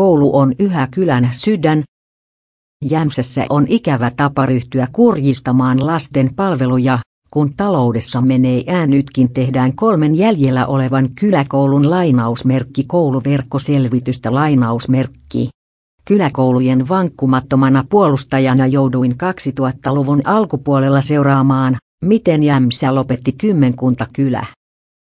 koulu on yhä kylän sydän. Jämsässä on ikävä tapa ryhtyä kurjistamaan lasten palveluja, kun taloudessa menee äänytkin tehdään kolmen jäljellä olevan kyläkoulun lainausmerkki kouluverkkoselvitystä lainausmerkki. Kyläkoulujen vankkumattomana puolustajana jouduin 2000-luvun alkupuolella seuraamaan, miten Jämsä lopetti kymmenkunta kylä.